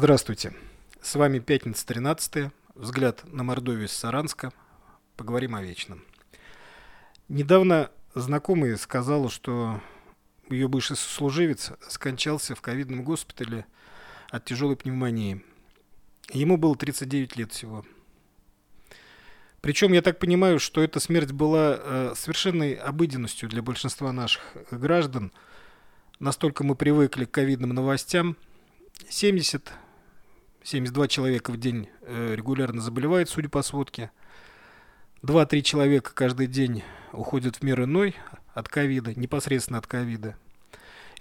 Здравствуйте. С вами пятница 13 Взгляд на Мордовию из Саранска. Поговорим о вечном. Недавно знакомый сказал, что ее бывший сослуживец скончался в ковидном госпитале от тяжелой пневмонии. Ему было 39 лет всего. Причем я так понимаю, что эта смерть была э, совершенной обыденностью для большинства наших граждан. Настолько мы привыкли к ковидным новостям – 70, 72 человека в день э, регулярно заболевают, судя по сводке. 2-3 человека каждый день уходят в мир иной от ковида, непосредственно от ковида.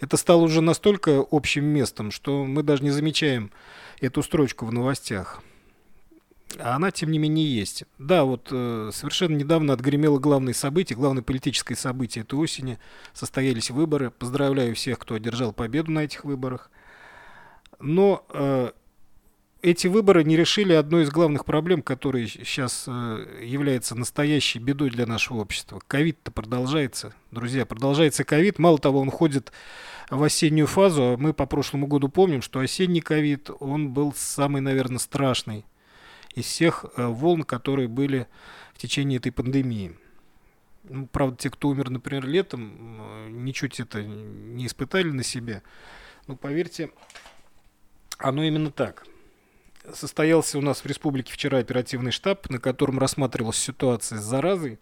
Это стало уже настолько общим местом, что мы даже не замечаем эту строчку в новостях. А она, тем не менее, есть. Да, вот э, совершенно недавно отгремело главное событие, главное политическое событие этой осени. Состоялись выборы. Поздравляю всех, кто одержал победу на этих выборах. Но э, эти выборы не решили одну из главных проблем, которая сейчас э, является настоящей бедой для нашего общества. Ковид-то продолжается, друзья, продолжается ковид. Мало того, он ходит в осеннюю фазу. А мы по прошлому году помним, что осенний ковид, он был самый, наверное, страшный из всех э, волн, которые были в течение этой пандемии. Ну, правда, те, кто умер, например, летом, э, ничуть это не испытали на себе. Но поверьте, оно именно так. Состоялся у нас в республике вчера оперативный штаб, на котором рассматривалась ситуация с заразой.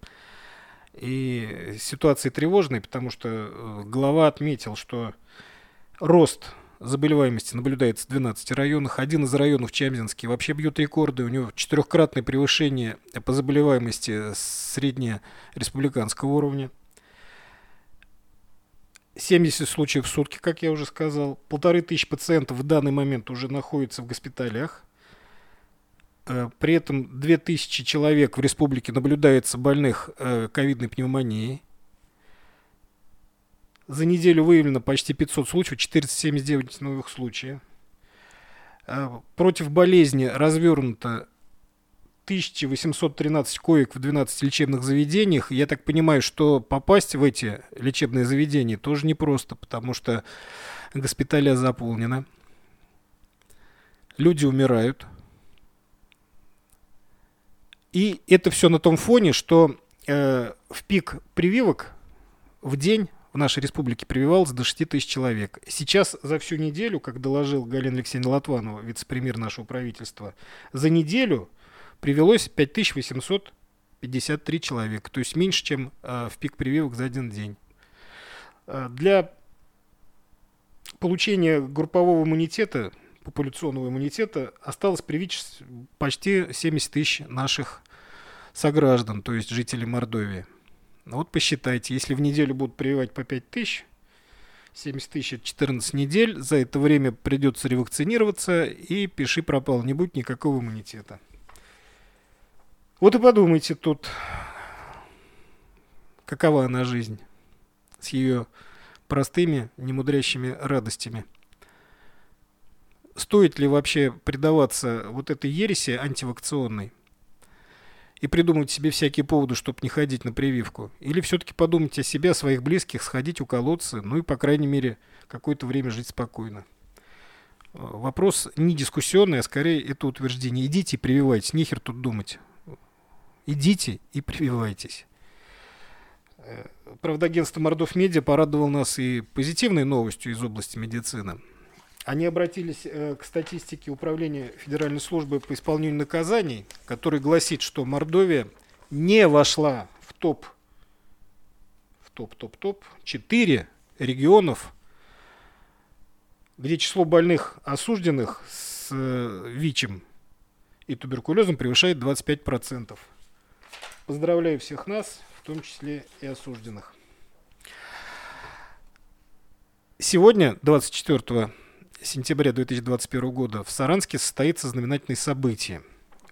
И ситуация тревожная, потому что э, глава отметил, что рост заболеваемости наблюдается в 12 районах. Один из районов Чамзинский вообще бьет рекорды. У него четырехкратное превышение по заболеваемости среднего республиканского уровня. 70 случаев в сутки, как я уже сказал. Полторы тысячи пациентов в данный момент уже находятся в госпиталях. Э, при этом 2000 человек в республике наблюдается больных э, ковидной пневмонией. За неделю выявлено почти 500 случаев, 479 новых случаев. Э, против болезни развернуто 1813 коек в 12 лечебных заведениях. Я так понимаю, что попасть в эти лечебные заведения тоже непросто, потому что госпиталя заполнены. Люди умирают. И это все на том фоне, что э, в пик прививок в день в нашей республике прививалось до 6 тысяч человек. Сейчас за всю неделю, как доложил Галина Алексеевна Латванова, вице-премьер нашего правительства, за неделю привелось 5853 человека, то есть меньше, чем э, в пик прививок за один день. Э, для получения группового иммунитета, популяционного иммунитета, осталось привить почти 70 тысяч наших сограждан, то есть жителей Мордовии. Вот посчитайте, если в неделю будут прививать по 5 тысяч, 70 тысяч это 14 недель, за это время придется ревакцинироваться и пиши пропал, не будет никакого иммунитета. Вот и подумайте тут, какова она жизнь с ее простыми, немудрящими радостями. Стоит ли вообще предаваться вот этой ереси антивакционной и придумать себе всякие поводы, чтобы не ходить на прививку? Или все-таки подумать о себе, о своих близких, сходить уколоться, ну и, по крайней мере, какое-то время жить спокойно? Вопрос не дискуссионный, а скорее это утверждение. Идите и прививайтесь, нехер тут думать идите и прививайтесь. Э, правда, агентство Мордов Медиа порадовало нас и позитивной новостью из области медицины. Они обратились э, к статистике Управления Федеральной службы по исполнению наказаний, который гласит, что Мордовия не вошла в топ, в топ-топ-топ, 4 регионов, где число больных осужденных с э, ВИЧем и туберкулезом превышает 25%. Поздравляю всех нас, в том числе и осужденных. Сегодня, 24 сентября 2021 года, в Саранске состоится знаменательное событие.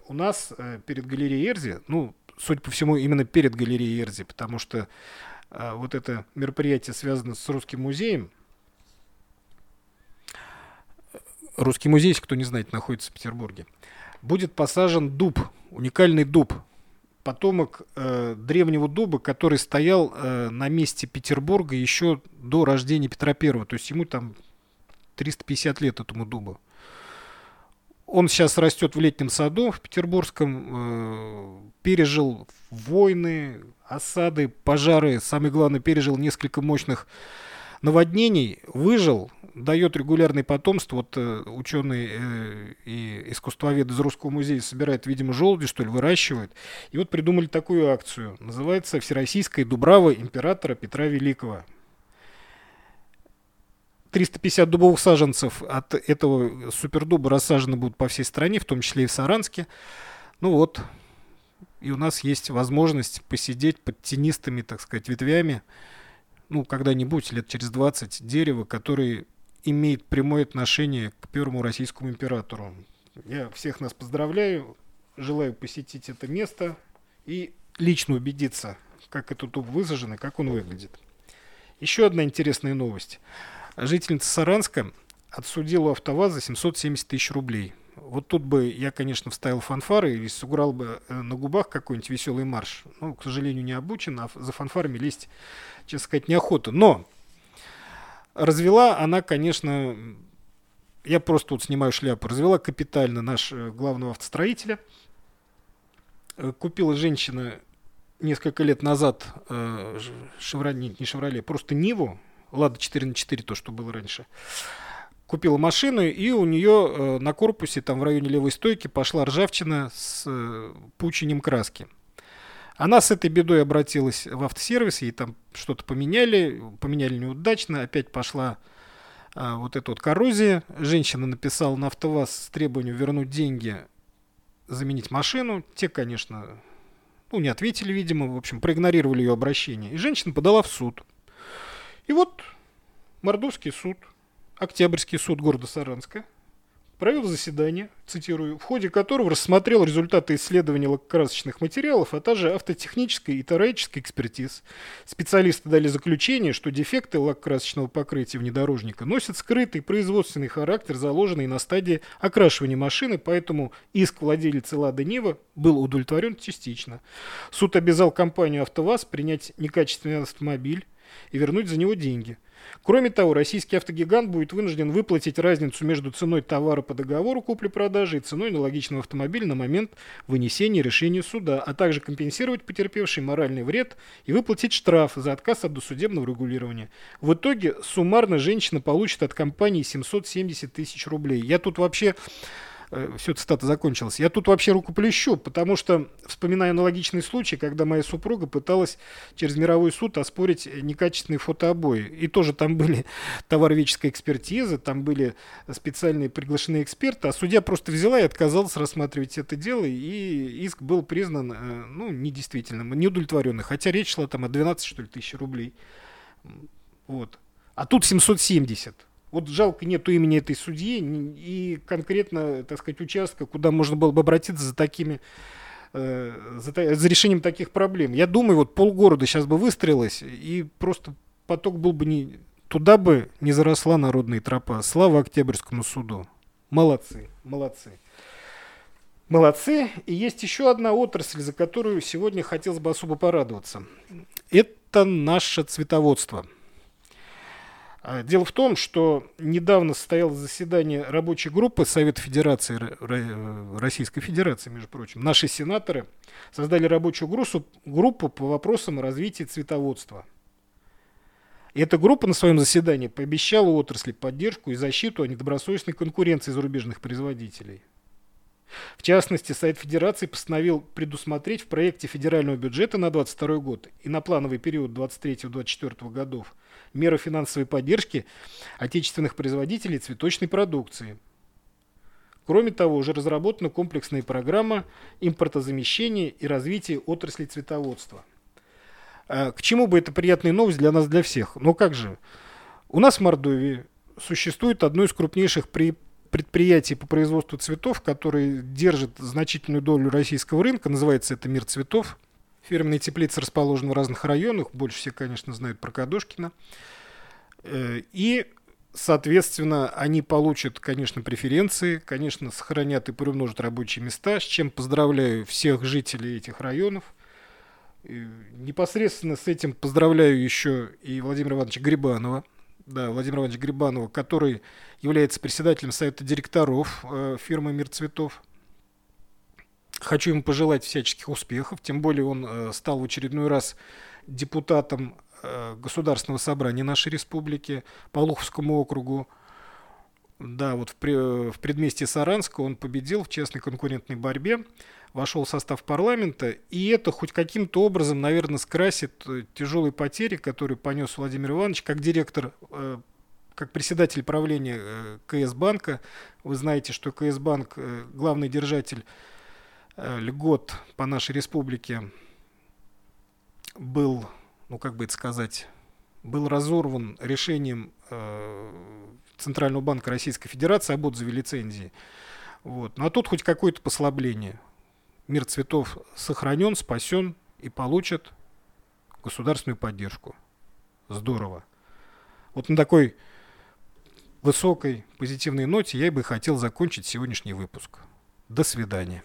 У нас э, перед галереей Эрзи, ну, судя по всему, именно перед галереей Эрзи, потому что э, вот это мероприятие связано с Русским музеем. Русский музей, если кто не знает, находится в Петербурге. Будет посажен дуб, уникальный дуб, потомок э, древнего дуба, который стоял э, на месте Петербурга еще до рождения Петра Первого. То есть ему там 350 лет этому дубу. Он сейчас растет в летнем саду в Петербургском, э, пережил войны, осады, пожары, самое главное, пережил несколько мощных наводнений, выжил, дает регулярное потомство. Вот э, ученые э, и искусствоведы из Русского музея собирают, видимо, желуди, что ли, выращивают. И вот придумали такую акцию. Называется «Всероссийская дубрава императора Петра Великого». 350 дубовых саженцев от этого супердуба рассажены будут по всей стране, в том числе и в Саранске. Ну вот, и у нас есть возможность посидеть под тенистыми, так сказать, ветвями, ну, когда-нибудь, лет через 20, дерево, которое имеет прямое отношение к первому российскому императору. Я всех нас поздравляю, желаю посетить это место и лично убедиться, как этот дуб высажен и как он выглядит. Еще одна интересная новость. Жительница Саранска отсудила АвтоВАЗ за 770 тысяч рублей. Вот тут бы я, конечно, вставил фанфары и сыграл бы э, на губах какой-нибудь веселый марш. Ну, к сожалению, не обучен, а за фанфарами лезть, честно сказать, неохота. Но развела она, конечно, я просто тут снимаю шляпу, развела капитально наш э, главного автостроителя. Э, купила женщина несколько лет назад э, Шевроле, не Шевроле, просто Ниву, Лада 4 на 4, то, что было раньше. Купила машину, и у нее э, на корпусе, там в районе левой стойки, пошла ржавчина с э, пучением краски. Она с этой бедой обратилась в автосервис, ей там что-то поменяли, поменяли неудачно, опять пошла а, вот эта вот коррозия. Женщина написала на АвтоВАЗ с требованием вернуть деньги, заменить машину. Те, конечно, ну, не ответили, видимо, в общем, проигнорировали ее обращение. И женщина подала в суд. И вот Мордовский суд, Октябрьский суд города Саранска, провел заседание, цитирую, в ходе которого рассмотрел результаты исследования лакокрасочных материалов, а также автотехнической и тараической экспертиз. Специалисты дали заключение, что дефекты лакокрасочного покрытия внедорожника носят скрытый производственный характер, заложенный на стадии окрашивания машины, поэтому иск владельца «Лада Нива» был удовлетворен частично. Суд обязал компанию «АвтоВАЗ» принять некачественный автомобиль и вернуть за него деньги. Кроме того, российский автогигант будет вынужден выплатить разницу между ценой товара по договору купли-продажи и ценой аналогичного автомобиля на момент вынесения решения суда, а также компенсировать потерпевший моральный вред и выплатить штраф за отказ от досудебного регулирования. В итоге суммарно женщина получит от компании 770 тысяч рублей. Я тут вообще все, цитата закончилась. Я тут вообще руку плещу, потому что вспоминаю аналогичный случай, когда моя супруга пыталась через мировой суд оспорить некачественные фотообои. И тоже там были товароведческая экспертиза, там были специальные приглашенные эксперты, а судья просто взяла и отказалась рассматривать это дело, и иск был признан, э, ну, недействительным, неудовлетворенным. Хотя речь шла там о 12, что ли, тысяч рублей. Вот. А тут 770. Вот жалко нету имени этой судьи и конкретно, так сказать, участка, куда можно было бы обратиться за такими э, за, за решением таких проблем. Я думаю, вот полгорода сейчас бы выстроилось, и просто поток был бы не... Туда бы не заросла народная тропа. Слава Октябрьскому суду. Молодцы, молодцы. Молодцы. И есть еще одна отрасль, за которую сегодня хотелось бы особо порадоваться. Это наше цветоводство – дело в том, что недавно состоялось заседание рабочей группы Совета Федерации, Российской Федерации, между прочим. Наши сенаторы создали рабочую группу по вопросам развития цветоводства. Эта группа на своем заседании пообещала отрасли поддержку и защиту о недобросовестной конкуренции зарубежных производителей. В частности, Совет Федерации постановил предусмотреть в проекте федерального бюджета на 2022 год и на плановый период 2023-2024 годов меры финансовой поддержки отечественных производителей цветочной продукции. Кроме того, уже разработана комплексная программа импортозамещения и развития отрасли цветоводства. А к чему бы это приятная новость для нас, для всех? Ну как же? У нас в Мордовии существует одно из крупнейших предприятий по производству цветов, которые держит значительную долю российского рынка. Называется это «Мир цветов». Фирменные теплицы расположены в разных районах. Больше все, конечно, знают про Кадошкина. Э, и, соответственно, они получат, конечно, преференции, конечно, сохранят и приумножат рабочие места, с чем поздравляю всех жителей этих районов. И непосредственно с этим поздравляю еще и Владимира Ивановича Грибанова, да, Владимира Ивановича Грибанова, который является председателем совета директоров э, фирмы «Мир цветов». Хочу ему пожелать всяческих успехов, тем более он э, стал в очередной раз депутатом э, Государственного собрания нашей республики по Луховскому округу. Да, вот в, в предместье Саранска он победил в честной конкурентной борьбе, вошел в состав парламента, и это хоть каким-то образом, наверное, скрасит э, тяжелые потери, которые понес Владимир Иванович как директор, э, как председатель правления э, КС Банка. Вы знаете, что КС Банк главный держатель льгот по нашей республике был, ну как бы это сказать, был разорван решением Центрального банка Российской Федерации об отзыве лицензии. Вот. Ну а тут хоть какое-то послабление. Мир цветов сохранен, спасен и получит государственную поддержку. Здорово. Вот на такой высокой позитивной ноте я бы хотел закончить сегодняшний выпуск. До свидания.